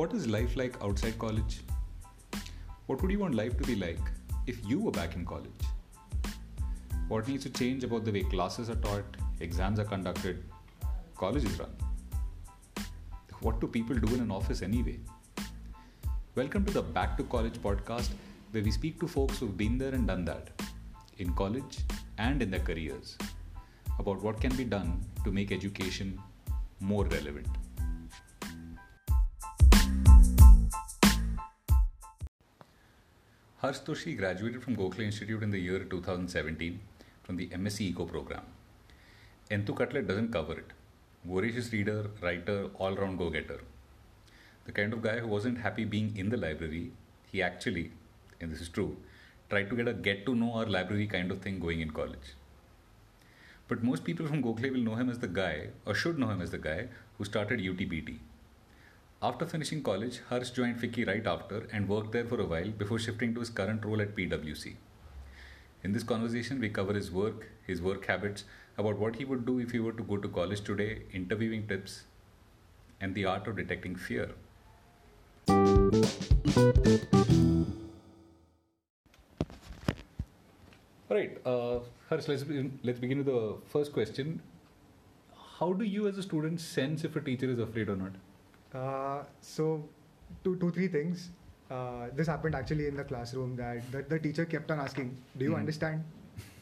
What is life like outside college? What would you want life to be like if you were back in college? What needs to change about the way classes are taught, exams are conducted, colleges run? What do people do in an office anyway? Welcome to the Back to College podcast, where we speak to folks who've been there and done that in college and in their careers about what can be done to make education more relevant. Harsh Doshi graduated from Gokhale Institute in the year 2017 from the MSc Eco program. Entu Cutlet doesn't cover it. Voracious reader, writer, all round go getter. The kind of guy who wasn't happy being in the library, he actually, and this is true, tried to get a get to know our library kind of thing going in college. But most people from Gokhale will know him as the guy, or should know him as the guy, who started UTBT. After finishing college, Harsh joined FICCI right after and worked there for a while before shifting to his current role at PwC. In this conversation, we cover his work, his work habits, about what he would do if he were to go to college today, interviewing tips, and the art of detecting fear. All right, uh, Harsh, let's begin, let's begin with the first question. How do you, as a student, sense if a teacher is afraid or not? Uh, so, two, two, three things. Uh, this happened actually in the classroom that the, the teacher kept on asking, "Do you Mhm. understand?"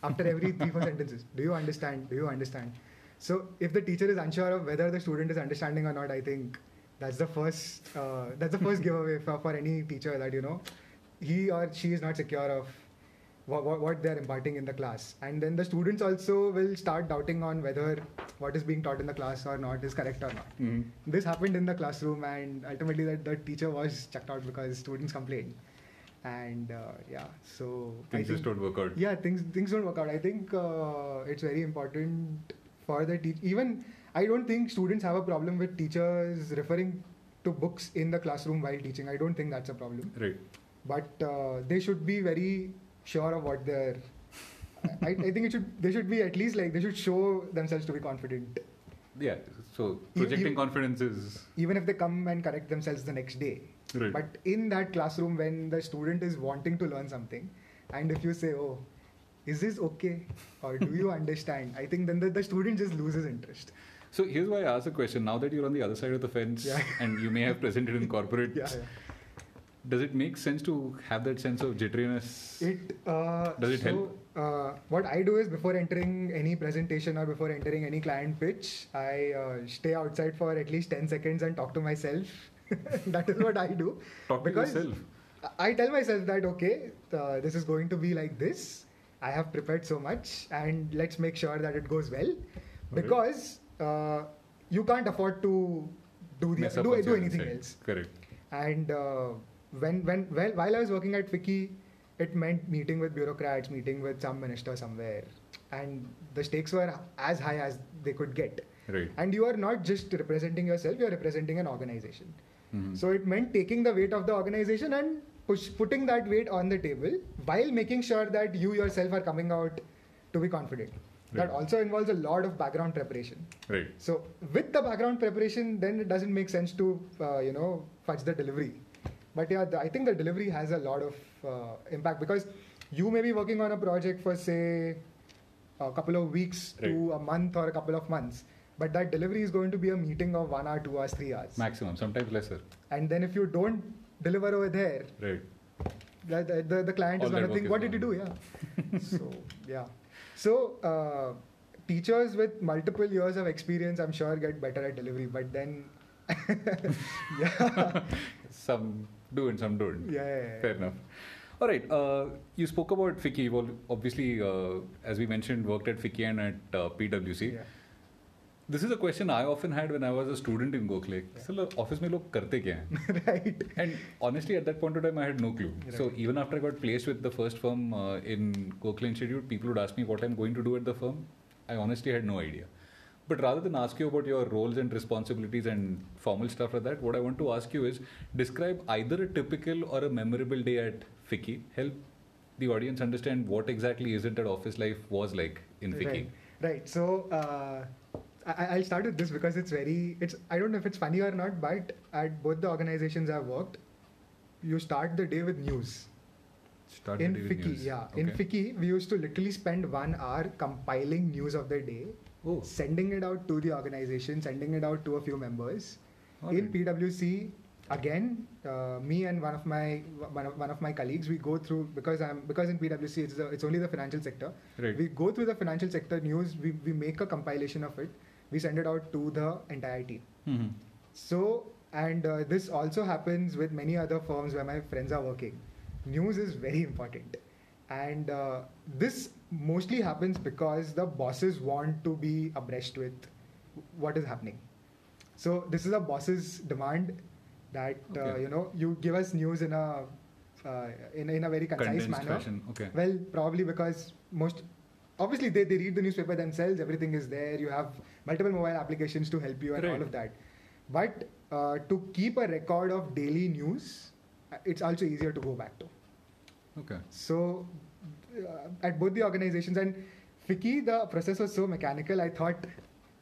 After every three four sentences, "Do you understand? Do you understand?" So, if the teacher is unsure of whether the student is understanding or not, I think that's the first uh, that's the first giveaway for, for any teacher that you know he or she is not secure of what, what, what they're imparting in the class and then the students also will start doubting on whether what is being taught in the class or not is correct or not Mm-hmm. this happened in the classroom and ultimately that the teacher was checked out because students complained and uh, yeah so Things just don't work out. yeah things things don't work out i think uh, it's very important for the teach even i don't think students have a problem with teachers referring to books in the classroom while teaching i don't think that's a problem Right. but uh, they should be very sure of what they're I, I think it should they should be at least like they should show themselves to be confident Yeah. So projecting you- confidence is even if they come and correct themselves the next day right. But in that classroom, when the student is wanting to learn something, and if you say, "Oh, is this okay?" or "Do you understand?" I think then the, the student just loses interest. So here's why I ask the question. Now that you're on the other side of the fence Yeah. and you may have presented in corporate, Yeah, does it make sense to have that sense of jitteriness? It uh, Does it so, help? Uh, what I do is before entering any presentation or before entering any client pitch, I uh, stay outside for at least ten seconds and talk to myself. that is what I do. Talk to because yourself. I tell myself that okay, uh, this is going to be like this. I have prepared so much, and let's make sure that it goes well, because uh, you can't afford to do the do, do anything else. Correct. And uh, when when well, while I was working at FICCI, it meant meeting with bureaucrats, meeting with some minister somewhere, and the stakes were as high as they could get. Right. And you are not just representing yourself; you are representing an organization. Mhm. So it meant taking the weight of the organization and push, putting that weight on the table while making sure that you yourself are coming out to be confident. That also involves a lot of background preparation. right. So with the background preparation, then it doesn't make sense to uh, you know fudge the delivery. But yeah, the, I think the delivery has a lot of uh, impact because you may be working on a project for say a couple of weeks to a month or a couple of months, but that delivery is going to be a meeting of one hour, two hours, three hours. Maximum, sometimes lesser. And then if you don't deliver over there, Right. the, the, the, the client All is going to think, what did you do? Yeah. so, yeah. So, uh, teachers with multiple years of experience, I'm sure, get better at delivery. But then, yeah. Some do some don't. Yeah, fair enough. All right, uh, you spoke about FICCI. Well, obviously, uh, as we mentioned, worked at FICCI and at uh, PwC. This is a question I often had when I was a student in Gokhale. Yeah. So, office mein log karte? Right. And honestly, at that point of time, I had no clue. So, even after I got placed with the first firm uh, in Gokhale Institute, people would ask me what I'm going to do at the firm. I honestly had no idea. But rather than ask you about your roles and responsibilities and formal stuff like that, what I want to ask you is describe either a typical or a memorable day at FICCI. Help the audience understand what exactly is it that office life was like in FICCI. Right. Right. So, uh, I, I'll start with this because it's very. It's I don't know if it's funny or not, but at both the organizations I've worked, you start the day with news. Start in the day with FICCI, yeah. Okay. In FICCI, we used to literally spend one hour compiling news of the day, Oh, sending it out to the organization, sending it out to a few members. all in right. PwC, again, uh, me and one of my one of, one of my colleagues, we go through because I'm because in PwC it's the, it's only the financial sector. Right. We go through the financial sector news. We we make a compilation of it. We send it out to the entire team. Mhm. So and uh, this also happens with many other firms where my friends are working. News is very important, and uh, this mostly happens because the bosses want to be abreast with what is happening. So this is a boss's demand that uh, you know you give us news in a uh, in, in a very concise Condensed manner. fashion. Okay. Well, probably because most obviously they, they read the newspaper themselves, everything is there, you have multiple mobile applications to help you and all of that. But uh, to keep a record of daily news, uh, it's also easier to go back to. Okay. So uh, at both the organizations and FICCI, the process was so mechanical. I thought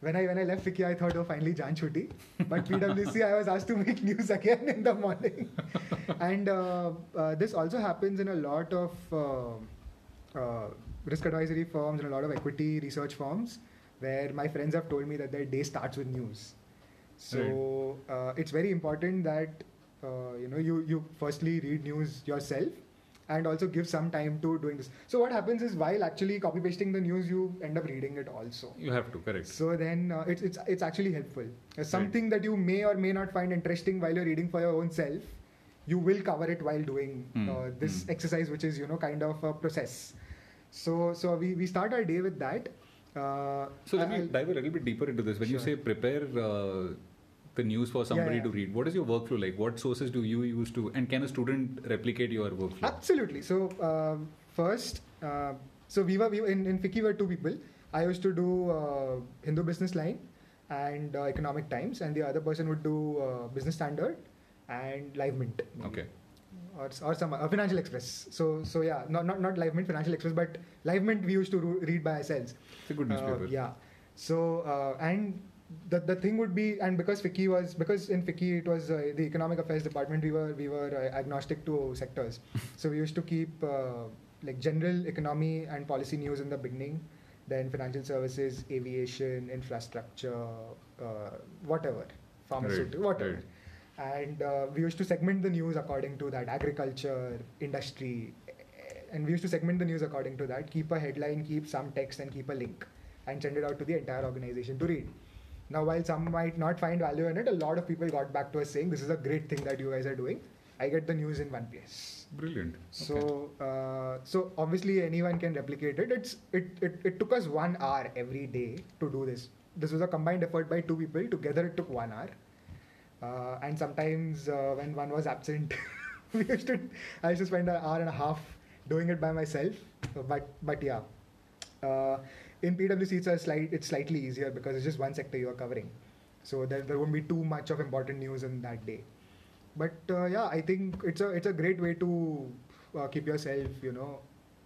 when I when I left FICCI, I thought, oh, finally Jan Chuti. But PwC, I was asked to make news again in the morning. and uh, uh, this also happens in a lot of uh, uh, risk advisory firms and a lot of equity research firms, where my friends have told me that their day starts with news. So uh, it's very important that uh, you know you you firstly read news yourself and also give some time to doing this. So what happens is while actually copy pasting the news, you end up reading it also. You have to correct. So then uh, it's it's it's actually helpful. Uh, something that you may or may not find interesting while you're reading for your own self, you will cover it while doing Hmm, uh, this hmm. exercise, which is you know kind of a process. So so we we start our day with that. Uh, So let me I'll- dive a little bit deeper into this. When you say prepare uh, the news for somebody yeah. to read, what is your workflow like? What sources do you use to, and can a student replicate your workflow? Absolutely. So um, first, uh, so we were, we were in in FICCI were two people. I used to do uh, Hindu Business Line and uh, Economic Times, and the other person would do uh, Business Standard and Live Mint. maybe. Okay. Or, or some uh, Financial Express. So so yeah, not not not Live Mint, Financial Express, but Live Mint we used to read by ourselves. It's a good Uh, newspaper. yeah. So uh, and the the thing would be and because FICCI was because in FICCI it was uh, the economic affairs department we were we were uh, agnostic to sectors. so we used to keep uh, like general economy and policy news in the beginning, then financial services, aviation, infrastructure, uh, whatever, pharmaceutical, Right, whatever. And uh, we used to segment the news according to that agriculture, industry, and we used to segment the news according to that. Keep a headline, keep some text, and keep a link, and send it out to the entire organization to read. Now, while some might not find value in it, a lot of people got back to us saying, "This is a great thing that you guys are doing. I get the news in one place." Brilliant. So, Okay. uh, so obviously anyone can replicate it. It's it, it it took us one hour every day to do this. This was a combined effort by two people. Together, it took one hour. Uh, and sometimes uh, when one was absent, we used to I used to spend an hour and a half doing it by myself. But but yeah, uh, in PwC it's a slight it's slightly easier because it's just one sector you are covering. So there, there won't be too much of important news in that day. But uh, yeah, I think it's a it's a great way to uh, keep yourself, you know,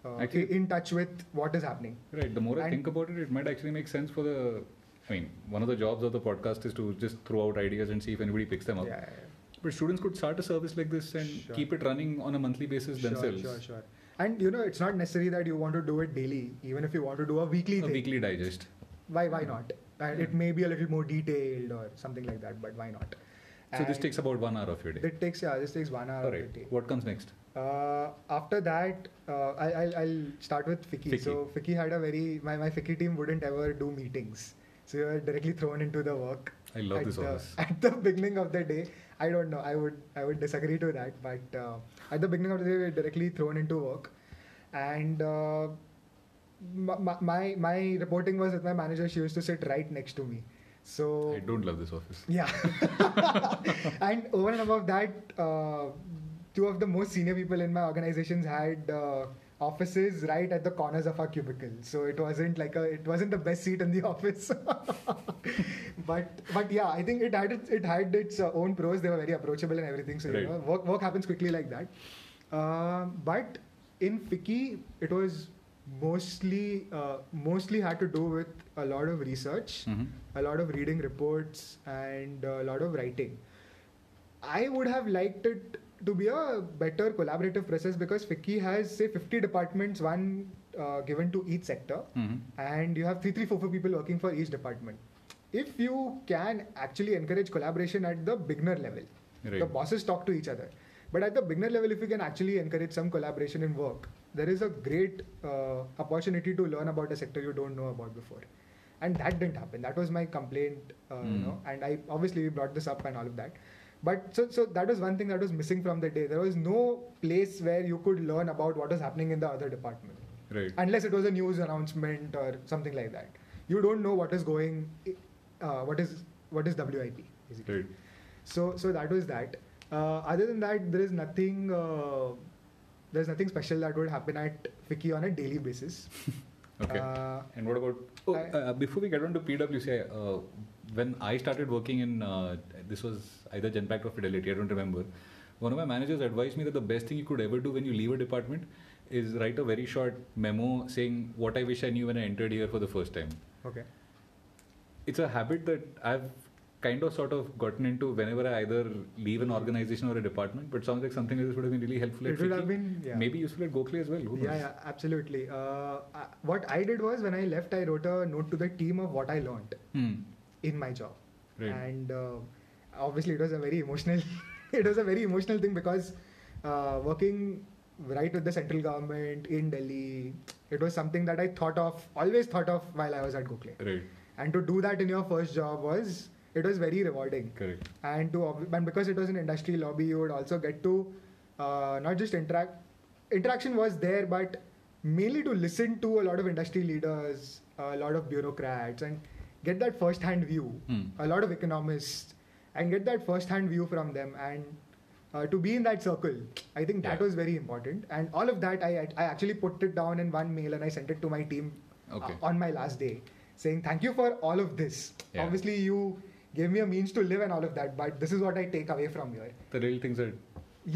uh, Actually- in touch with what is happening. Right. The more I think about it, it might actually make sense for the. I mean, one of the jobs of the podcast is to just throw out ideas and see if anybody picks them up. Yeah, yeah, But students could start a service like this and Sure. keep it running on a monthly basis yeah. themselves. Sure, sure, sure. And you know, it's not necessary that you want to do it daily. Even if you want to do a weekly A thing, weekly digest. why why not? And it may be a little more detailed or something like that, but why not? So this takes about one hour of your day. It takes yeah, this takes one hour All of right. the day. What comes next? Uh, after that, uh, I, I'll, I'll start with FICCI. FICCI. So FICCI had a very my, my FICCI team wouldn't ever do meetings, so you were directly thrown into the work. I love at this the, office. At the beginning of the day, I don't know. I would I would disagree to that, but uh, at the beginning of the day, we were directly thrown into work, and uh, my, my my reporting was with my manager. She used to sit right next to me. So I don't love this office. yeah. and over and above that, uh, two of the most senior people in my organizations had uh, offices right at the corners of our cubicle. So it wasn't like a, it wasn't the best seat in the office. but but yeah, I think it had its, it had its uh, own pros. They were very approachable and everything. So Right. you know, work work happens quickly like that. Uh, but in FICCI, it was mostly uh, mostly had to do with a lot of research, Mhm. a lot of reading reports, and a lot of writing. I would have liked it to be a better collaborative process because FICCI has say 50 departments, one uh, given to each sector, Mhm. and you have three, three, four, four people working for each department. If you can actually encourage collaboration at the beginner level, Right. the bosses talk to each other. But at the beginner level, if you can actually encourage some collaboration in work, there is a great uh, opportunity to learn about a sector you don't know about before. And that didn't happen. That was my complaint, uh, you Mm. know. And I obviously brought this up and all of that. But so, so that was one thing that was missing from the day. There was no place where you could learn about what was happening in the other department Right. unless it was a news announcement or something like that. You don't know what is going, uh, what is what is WIP basically. Right. So so that was that. Uh, other than that, there is nothing. Uh, there's nothing special that would happen at FICCI on a daily basis. Okay. Uh, and what about? Oh, I- uh, before we get on to PwC, uh, when I started working in uh, this was either Genpact or Fidelity, I don't remember. One of my managers advised me that the best thing you could ever do when you leave a department is write a very short memo saying what I wish I knew when I entered here for the first time. okay. It's a habit that I've kind of sort of gotten into whenever I either leave an organization or a department. But sounds like something like this would have been really helpful at It would FICCI. have been yeah. Maybe useful at Gokhale as well. Yeah, yeah, absolutely. Uh, I- what I did was when I left, I wrote a note to the team of what I learned Hmm. in my job. Right. and uh, obviously it was a very emotional it was a very emotional thing because uh, working right with the central government in delhi it was something that i thought of always thought of while i was at Gokhale. Right. and to do that in your first job was it was very rewarding Correct. and to and because it was an industry lobby you would also get to uh, not just interact interaction was there but mainly to listen to a lot of industry leaders a lot of bureaucrats and get that first hand view Hmm. a lot of economists and get that first hand view from them and uh, to be in that circle i think that Yeah. was very important and all of that I, I actually put it down in one mail and i sent it to my team Okay. uh, on my last day saying thank you for all of this Yeah. obviously you gave me a means to live and all of that but this is what i take away from here The real things that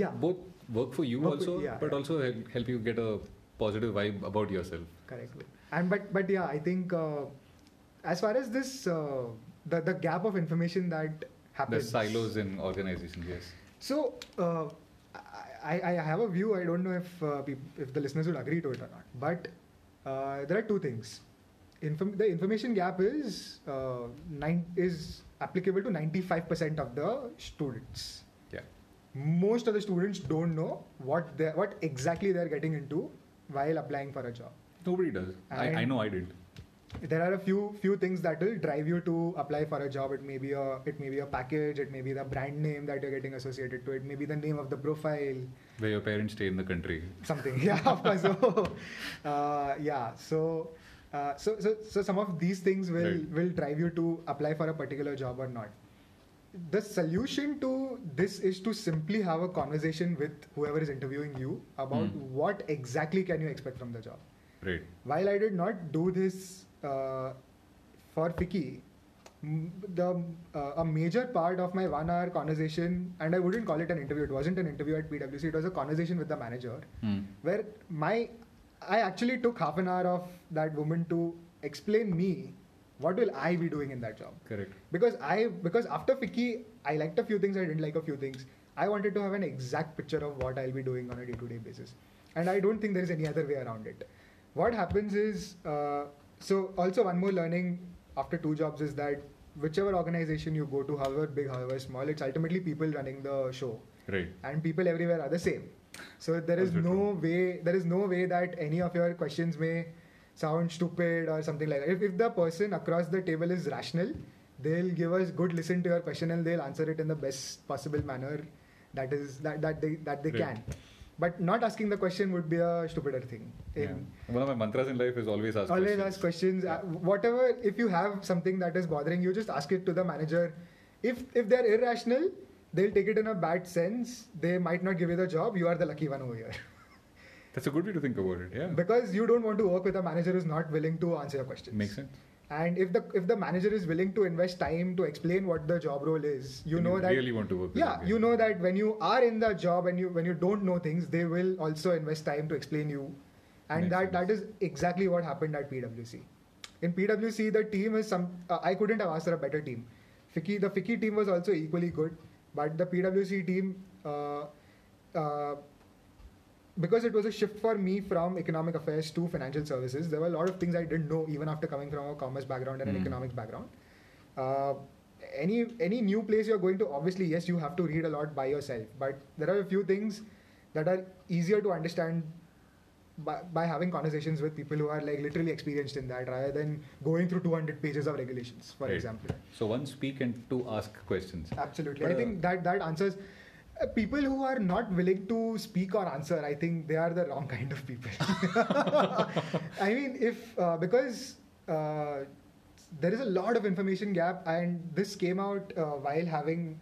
yeah both work for you Work for- also, yeah, but yeah. also help, help you get a positive vibe about yourself. correct and but but yeah i think uh, as far as this uh, the the gap of information that The silos in organizations, yes. so uh, I, I have a view i don't know if uh, if the listeners would agree to it or not but uh, there are two things Inform- the information gap is uh, nine is applicable to 95% of the students Yeah. most of the students don't know what they what exactly they're getting into while applying for a job Nobody does. I, I know I did. There are a few few things that will drive you to apply for a job it may be a it may be a package it may be the brand name that you're getting associated to it may be the name of the profile Where your parents stay in the country. something yeah of course so uh, yeah so uh, so, so so some of these things will Right. will drive you to apply for a particular job or not the solution to this is to simply have a conversation with whoever is interviewing you about Hmm. what exactly can you expect from the job Right. while I did not do this uh, for FICCI, the uh, a major part of my one-hour conversation, and I wouldn't call it an interview. It wasn't an interview at PwC. It was a conversation with the manager, Hmm. where my I actually took half an hour of that woman to explain me what will I be doing in that job Correct. because I because after FICCI I liked a few things I didn't like a few things I wanted to have an exact picture of what I'll be doing on a day-to-day basis and I don't think there is any other way around it what happens is uh, so also one more learning after two jobs is that whichever organization you go to however big however small it's ultimately people running the show Right. and people everywhere are the same. So there is Also no true. way there is no way that any of your questions may sound stupid or something like that. If, if the person across the table is rational, they'll give us good listen to your question and they'll answer it in the best possible manner that is that, that they that they Right. can. But not asking the question would be a stupider thing. Yeah. One of my mantras in life is always ask always questions. ask questions uh, whatever if you have something that is bothering you just ask it to the manager if if they're irrational they'll take it in a bad sense they might not give you the job you are the lucky one over here That's a good way to think about it. Yeah. because you don't want to work with a manager who's not willing to answer your questions Makes sense. And if the if the manager is willing to invest time to explain what the job role is you Then know that really want to work yeah you know that when you are in the job and you when you don't know things they will also invest time to explain you and Makes that that sense. is exactly what happened at PwC. In PwC, the team is some. Uh, I couldn't have asked for a better team. FICCI, the FICCI team was also equally good, but the PwC team, uh, uh, because it was a shift for me from economic affairs to financial services, there were a lot of things I didn't know even after coming from a commerce background and an Hmm. economics background. Uh, any any new place you're going to, obviously, yes, you have to read a lot by yourself, but there are a few things that are easier to understand by, by having conversations with people who are like literally experienced in that rather than going through 200 pages of regulations for Right. example So one speak and two ask questions. absolutely But, i uh, think that that answers people who are not willing to speak or answer i think they are the wrong kind of people. I mean if uh, because uh, there is a lot of information gap and this came out uh, while having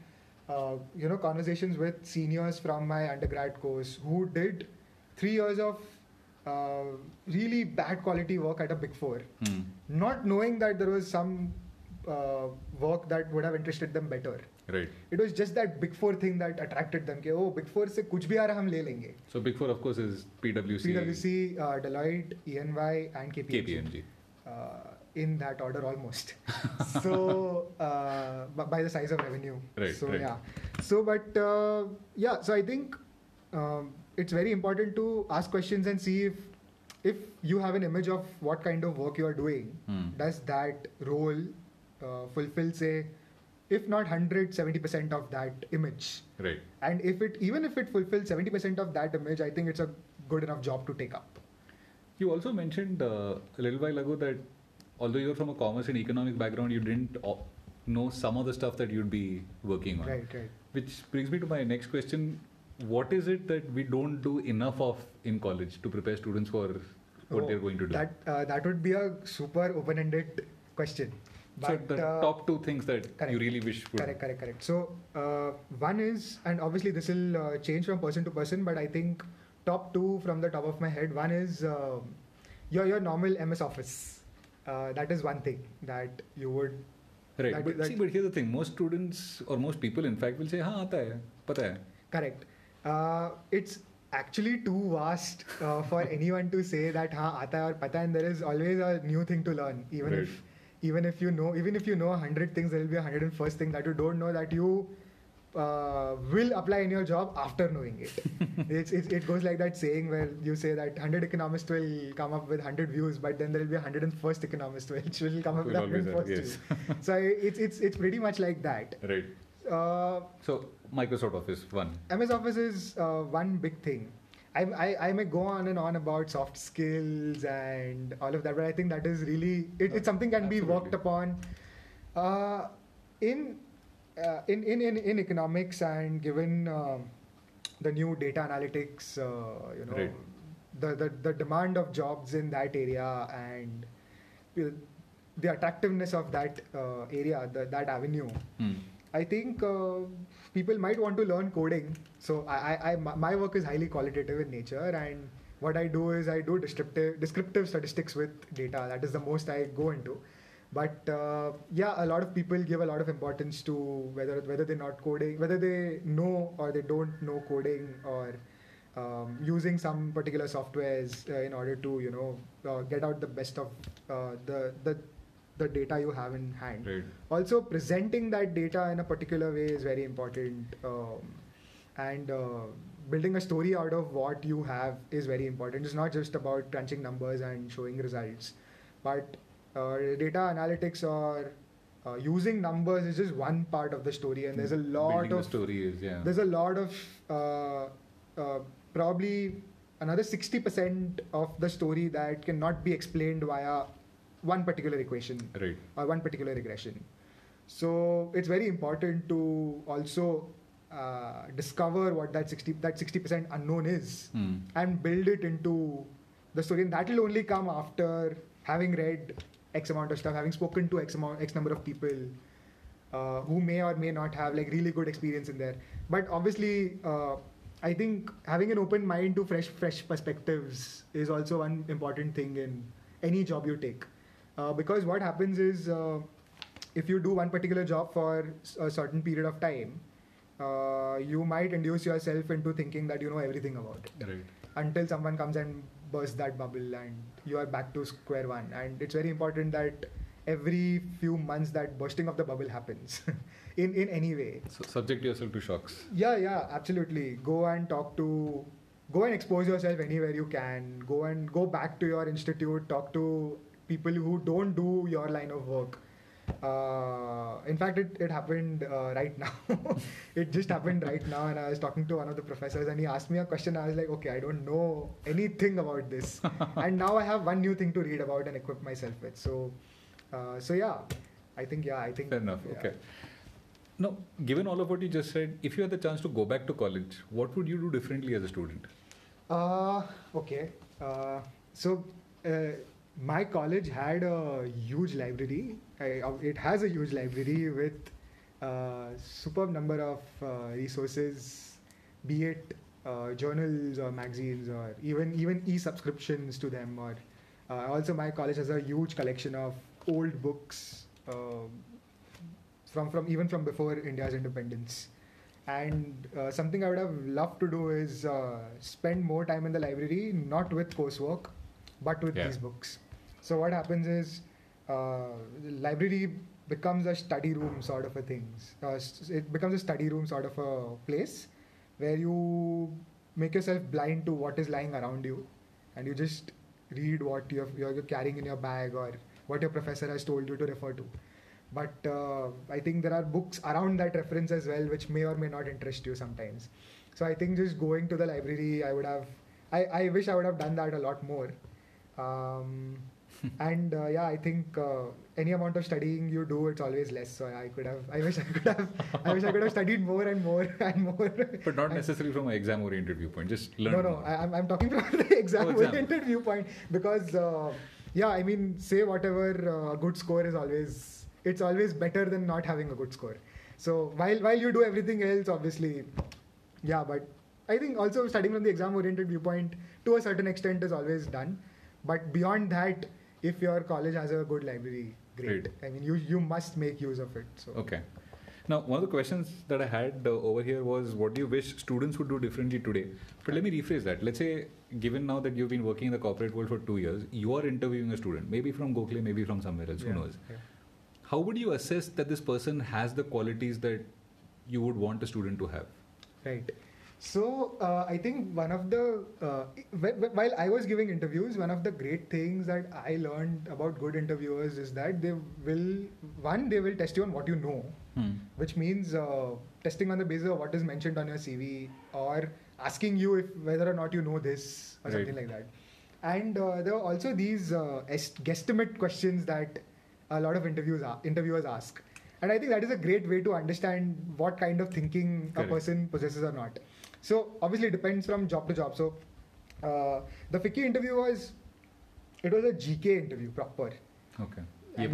uh, you know conversations with seniors from my undergrad course who did three years of uh, really bad quality work at a big four. Hmm. not knowing that there was some uh, work that would have interested them better right. It was just that big four thing that attracted them ke oh big four se kuch bhi aa hum le lenge so big four of course is pwc pwc uh, deloitte EY and kpmg kpmg uh, in that order almost. So uh, by the size of revenue. Right, so right. yeah. So but uh, yeah so i think um, it's very important to ask questions and see if if you have an image of what kind of work you are doing hmm. does that role uh, fulfill say if not 100 70% of that image Right. and if it even if it fulfills 70% of that image i think it's a good enough job to take up You also mentioned uh, a little while ago that although you're from a commerce and economic background, you didn't uh, know some of the stuff that you'd be working on. right right Which brings me to my next question. What is it that we don't do enough of in college to prepare students for what Oh, they're going to do? that uh, that would be a super open-ended question so but the uh, top two things that correct. you really wish would. correct correct correct so uh, one is and obviously this will uh, change from person to person but i think top two from the top of my head one is uh, your your normal ms office uh, that is one thing that you would Right. That- but that- see, but here's the thing: most students or most people, in fact, will say, "हाँ आता है, पता है." Correct. Uh, it's actually too vast uh, for anyone to say that हाँ आता है और पता है and there is always a new thing to learn even Right. if even if you know even if you know a hundred things there will be a hundred and first thing that you don't know that you uh, will apply in your job after knowing it. it's, it's, it goes like that saying where you say that 100 economists will come up with 100 views, but then there will be a 101st economist which will come up with Will always have, 101st yes. view. so it's, it's, it's pretty much like that. Right. Uh, So Microsoft Office one. MS Office is uh, one big thing. I, I, I may go on and on about soft skills and all of that, but I think that is really it, it's something can be worked upon. Uh, in, uh, in in in in economics and given um, the new data analytics, uh, you know, Right. the, the the demand of jobs in that area and the attractiveness of that uh, area, the, that avenue. Hmm. I think uh, people might want to learn coding. So I, I, I, my work is highly qualitative in nature, and what I do is I do descriptive, descriptive statistics with data. That is the most I go into. But uh, yeah, a lot of people give a lot of importance to whether whether they're not coding, whether they know or they don't know coding, or um, using some particular softwares uh, in order to you know uh, get out the best of uh, the the the data you have in hand Right. also presenting that data in a particular way is very important um, and uh, building a story out of what you have is very important it's not just about crunching numbers and showing results but uh, data analytics or uh, using numbers is just one part of the story and there's a lot Building the of story is yeah. there's a lot of uh, uh, probably another 60% of the story that cannot be explained via one particular equation Right. or one particular regression. So it's very important to also uh, discover what that 60 that 60% unknown is Hmm. and build it into the story. And that will only come after having read X amount of stuff, having spoken to X amount X number of people uh, who may or may not have like really good experience in there. But obviously, uh, I think having an open mind to fresh fresh perspectives is also one important thing in any job you take. Uh, because what happens is uh, if you do one particular job for a certain period of time, uh, you might induce yourself into thinking that you know everything about it Right. until someone comes and bursts that bubble and you are back to square one. And it's very important that every few months that bursting of the bubble happens in in any way. So subject yourself to shocks. Yeah, yeah, absolutely. Go and talk to, go and expose yourself anywhere you can. Go and go back to your institute. Talk to people who don't do your line of work. Uh, in fact, it, it happened uh, right now. it just happened right now, and I was talking to one of the professors, and he asked me a question. I was like, okay, I don't know anything about this, and now I have one new thing to read about and equip myself with. So, uh, so yeah, I think yeah, I think Fair enough. yeah. Okay. Now, given all of what you just said, if you had the chance to go back to college, what would you do differently as a student? Uh, okay. Uh, so, uh, my college had a huge library. I, it has a huge library with uh, superb number of uh, resources, be it uh, journals or magazines or even even e-subscriptions to them. Or uh, also, my college has a huge collection of old books um from from even from before India's independence. And uh, something I would have loved to do is uh, spend more time in the library, not with coursework, but with Yeah. these books. So what happens is, uh, the library becomes a study room sort of a thing. Uh, it becomes a study room sort of a place where you make yourself blind to what is lying around you, and you just read what you're, you're you're carrying in your bag or what your professor has told you to refer to. But uh, I think there are books around that reference as well, which may or may not interest you sometimes. So I think just going to the library, I would have. I, I wish I would have done that a lot more. Um, and uh, yeah, I think uh, any amount of studying you do, it's always less. So I could have. I wish I could have. I wish I could have studied more and more and more. But not necessarily from an exam oriented viewpoint, just learn. no, no, more. I, I'm, I'm talking from the exam Oh, exam. oriented viewpoint because, uh, yeah, I mean, say whatever uh, good score is always, it's always better than not having a good score. So while while you do everything else, obviously, yeah, but I think also studying from the exam oriented viewpoint to a certain extent is always done. But beyond that, if your college has a good library, great. I mean, you you must make use of it. So Okay. Now, one of the questions that I had uh, over here was what do you wish students would do differently today? But let me rephrase that. Let's say, given now that you've been working in the corporate world for two years, you are interviewing a student, maybe from Gokhale, maybe from somewhere else, yeah, who knows? yeah. How would you assess that this person has the qualities that you would want a student to have? Right. So uh, I think one of the uh, wh- wh- while I was giving interviews, one of the great things that I learned about good interviewers is that they will one they will test you on what you know, which means uh, testing on the basis of what is mentioned on your CV or asking you if whether or not you know this or Right. something like that. And uh, there are also these uh, est- guesstimate questions that a lot of interviews are, interviewers ask. And I think that is a great way to understand what kind of thinking a person possesses or not. So obviously it depends from job to job. So uh, the FICCI interview was it was a GK interview proper. Okay. And,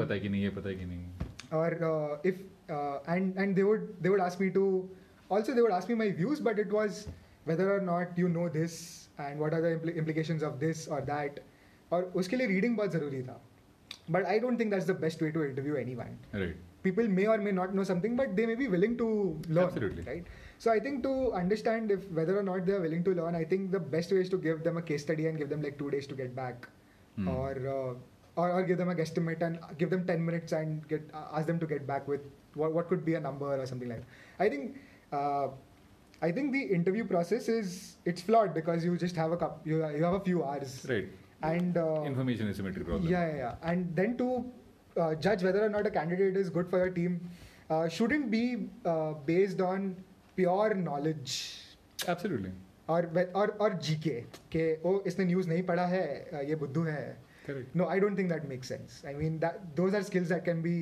or uh, if uh, and and they would they would ask me to also they would ask me my views, but it was whether or not you know this and what are the implications of this or that. Or uske liye reading was zaruri tha. But I don't think that's the best way to interview anyone. Right. People may or may not know something, but they may be willing to learn. Absolutely. Right. So I think to understand if whether or not they are willing to learn, I think the best way is to give them a case study and give them like two days to get back, Hmm. or, uh, or or give them a guesstimate and give them ten minutes and get uh, ask them to get back with what what could be a number or something like. That. I think. Uh, I think the interview process is it's flawed because you just have a cup you, you have a few hours right and uh, information asymmetry problem yeah, yeah, yeah. And then to uh, judge whether or not a candidate is good for your team uh, shouldn't be uh, based on knowledge absolutely or ve- or or GK. के ओ इसने news नहीं पढ़ा है uh, ये बुद्धू है. correct No, I don't think that makes sense. I mean that those are skills that can be.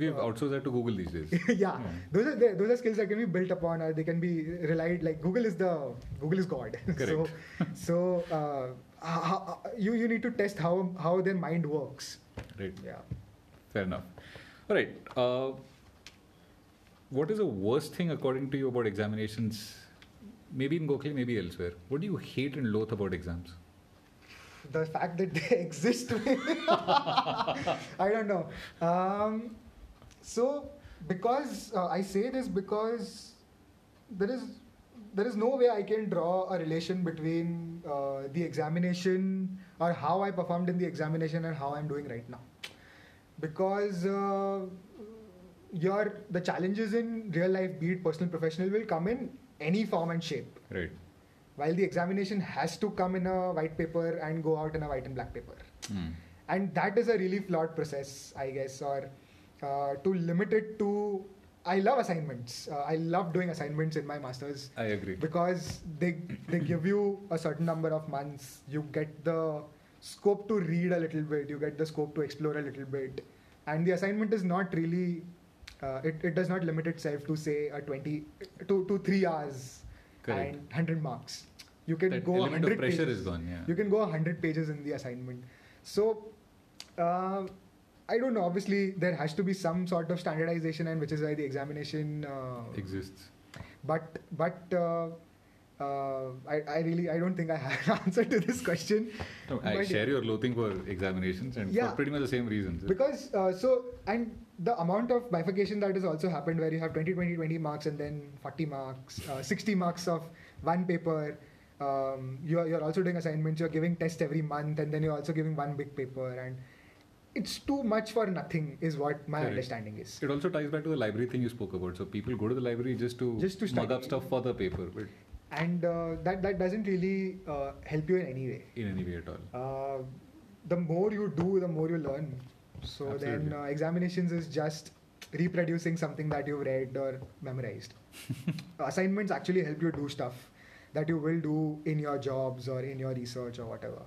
we have uh, outsourced that to google these days yeah, Hmm. those are the- those are skills that can be built upon, or they can be relied. Like Google is the Google is God. so Correct. so uh, how, how- you you need to test how how their mind works. right Yeah. Fair enough. All right. Uh, what is the worst thing according to you about examinations? Maybe in Gokhale, maybe elsewhere. What do you hate and loathe about exams? the fact that they exist. I don't know. Um, so, because uh, I say this because there is there is no way I can draw a relation between uh, the examination or how I performed in the examination and how I'm doing right now, because uh, your the challenges in real life, be it personal, professional, will come in any form and shape. Right. While the examination has to come in a white paper and go out in a white and black paper, Mm. and that is a really flawed process, I guess, or uh, to limit it to. I love assignments. Uh, I love doing assignments in my masters I agree. because they they give you a certain number of months you get the scope to read a little bit you get the scope to explore a little bit and the assignment is not really uh, it, it does not limit itself to say a 20 to, to 3 hours Correct. and 100 marks you can That go element of 100 pressure pages. is gone. Yeah. you can go 100 pages in the assignment so uh, i don't know obviously there has to be some sort of standardization and which is why the examination uh, exists. but but uh, I, I really I don't think I have an answer to this question No, I But- share your loathing for examinations and Yeah. for pretty much the same reasons. because uh, so and the amount of bifurcation that has also happened where you have 20 20 20 marks and then 40 marks uh, 60 marks of one paper um, you're, you're also doing assignments you're giving tests every month and then you're also giving one big paper and it's too much for nothing is what my Correct. understanding is It also ties back to the library thing you spoke about. So people go to the library just to, Just to mug study. up stuff for the paper, but and uh, that that doesn't really uh, help you in any way in any way at all. uh, the more you do, the more you learn. So then Absolutely. uh, examinations is just reproducing something that you've read or memorized. Assignments actually help you do stuff that you will do in your jobs or in your research or whatever.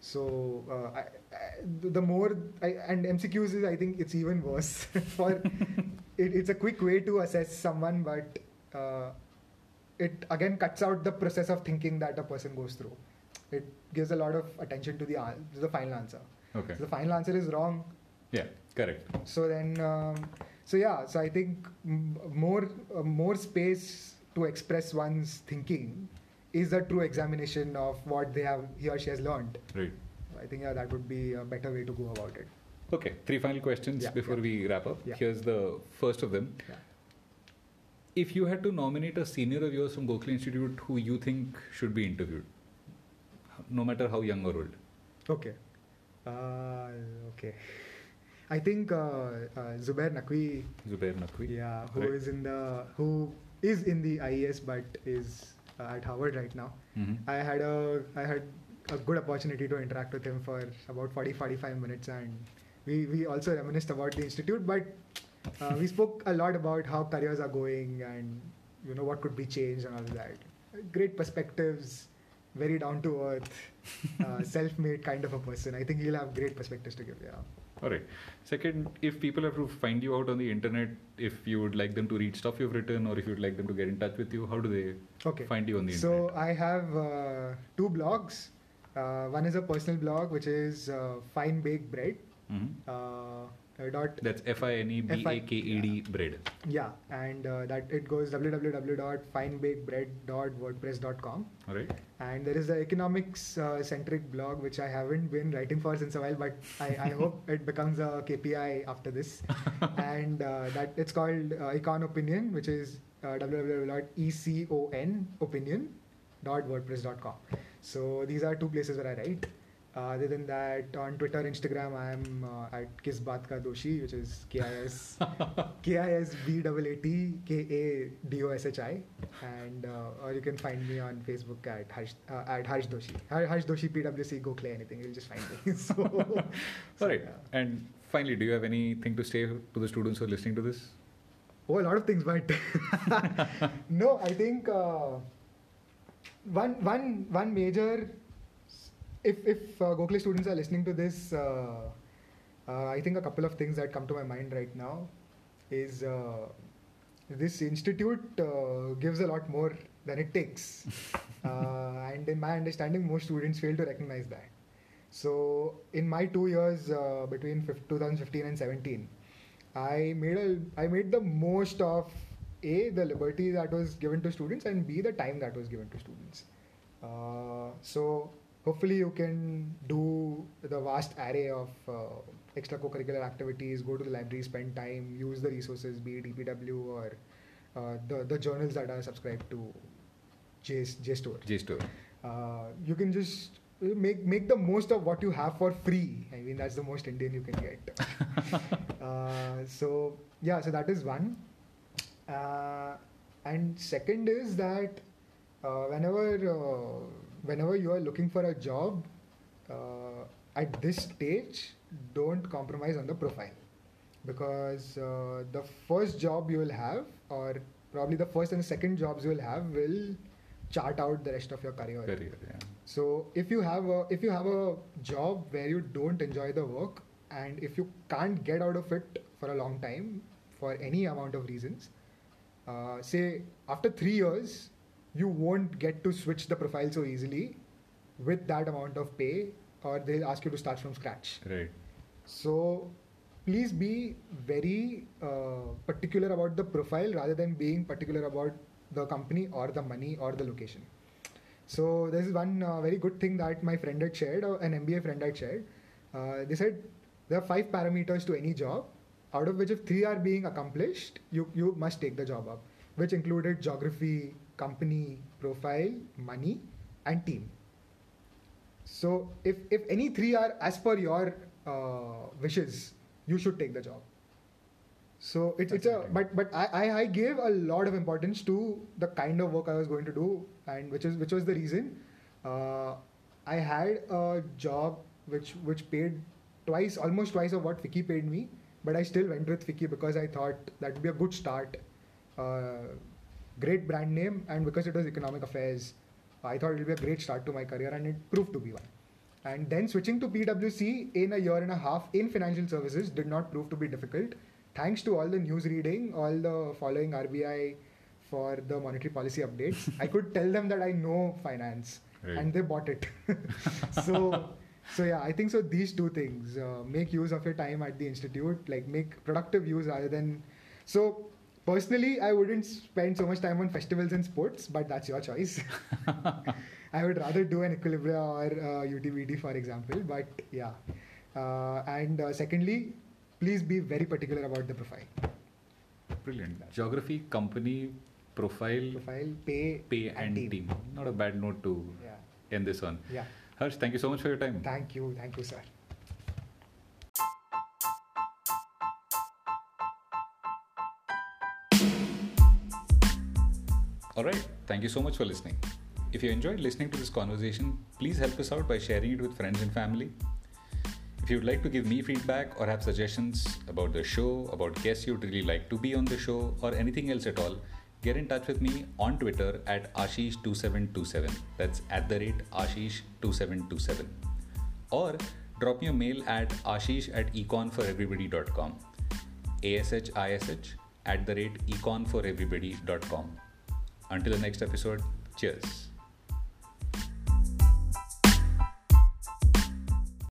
So uh, I, I, the more I, and MCQs is I think it's even worse for it, it's a quick way to assess someone, but uh, it again cuts out the process of thinking that a person goes through. It gives a lot of attention to the to the final answer. Okay. If the final answer is wrong, Yeah, correct. so then um, so yeah, so I think m- more uh, more space to express one's thinking is a true examination of what they have he or she has learned. Right. I think yeah, that would be a better way to go about it. Okay, three final questions Yeah, before yeah. we wrap up. Yeah. Here's the first of them. If you had to nominate a senior of yours from Gokhale Institute who you think should be interviewed, no matter how young or old, Okay. Uh, okay. I think uh, uh, Zubair Naqvi Zubair Naqvi. Yeah, who is Right. in the who is in the IES but is uh, at Harvard right now. Mhm. I had a I had a good opportunity to interact with him for about 40 45 minutes and we we also reminisced about the institute but uh, we spoke a lot about how careers are going and you know what could be changed and all that. Great perspectives, very down to earth, uh, self-made kind of a person. I think he'll have great perspectives to give. Yeah. All right. Second, if people have to find you out on the internet, if you would like them to read stuff you've written or if you'd like them to get in touch with you, how do they Okay. find you on the internet? So? I have uh, two blogs. Uh, one is a personal blog, which is uh, Fine Baked Bread. Mhm. Uh, dot That's F I N E B A K E D bread. yeah, and uh, that it goes www.finebakedbread.wordpress.com. All right. And there is the economics uh, centric blog, which I haven't been writing for since a while, but I, I hope it becomes a KPI after this. and uh, that it's called uh, Econ Opinion, which is uh, www.econopinion.wordpress.com. So these are two places where I write. Uh, other than that, on Twitter, Instagram, I'm uh, at Kisbatka Doshi, which is K I S K I S B A A T K A D O S H I, and uh, or you can find me on Facebook at Harsh uh, at Harsh Doshi. Harsh Doshi PwC Gokhale anything you'll just find me. so, All right. And finally, do you have anything to say to the students who are listening to this? Oh, a lot of things, but no, I think uh, one one one major. If if uh, Gokhale students are listening to this, uh, uh, I think a couple of things that come to my mind right now is uh, this institute uh, gives a lot more than it takes, uh, and in my understanding, most students fail to recognize that. So, in my two years uh, between 2015 and 17, I made a I made the most of a the liberty that was given to students and b the time that was given to students. Uh, so hopefully you can do the vast array of uh, extra co-curricular activities. Go to the library, spend time, use the resources, be it EPW or uh, the the journals that are subscribed to. J JSTOR. J Store. Uh, you can just make make the most of what you have for free. I mean, that's the most Indian you can get. uh, so yeah, so that is one. Uh, and second is that uh, whenever uh, whenever you are looking for a job uh, at this stage, don't compromise on the profile because uh, the first job you will have, or probably the first and second jobs you will have, will chart out the rest of your career. Career, yeah. So if you have a if you have a job where you don't enjoy the work and if you can't get out of it for a long time for any amount of reasons, uh, say after three years you won't get to switch the profile so easily with that amount of pay or they'll ask you to start from scratch. Right. So please be very uh, particular about the profile rather than being particular about the company or the money or the location. So this is one uh, very good thing that my friend had shared, uh, an MBA friend had shared. Uh, they said there are five parameters to any job, out of which if three are being accomplished, you, you must take the job up, which included geography, company, profile, money, and team. So if, if any three are as per your uh, wishes, you should take the job. So it's, it's a but but I, I I gave a lot of importance to the kind of work I was going to do and which is which was the reason uh, I had a job which which paid twice almost twice of what FICCI paid me but I still went with FICCI because I thought that would be a good start uh, great brand name and because it was economic affairs I thought it would be a great start to my career and it proved to be one and then switching to PwC in a year and a half in financial services did not prove to be difficult. Thanks to all the news reading, all the following RBI for the monetary policy updates, I could tell them that I know finance Right. and they bought it. so, so yeah, I think so. These two things uh, make use of your time at the institute, like make productive use rather than. So, personally, I wouldn't spend so much time on festivals and sports, but that's your choice. I would rather do an Equilibria or uh, UTVT, for example. But yeah. Uh, and uh, secondly, please be very particular about the profile. Brilliant. Geography, company, profile, Profile, pay, pay, and team. Not a bad note to Yeah. end this on. Yeah. Harsh, thank you so much for your time. Thank you. Thank you, sir. All right. Thank you so much for listening. If you enjoyed listening to this conversation, please help us out by sharing it with friends and family. If you'd like to give me feedback or have suggestions about the show, about guests you'd really like to be on the show, or anything else at all, get in touch with me on Twitter at Ashish2727. That's at the rate Ashish2727. Or drop me a mail at ashish at econforeverybody.com. A-S-H-I-S-H at the rate econforeverybody.com. Until the next episode, cheers.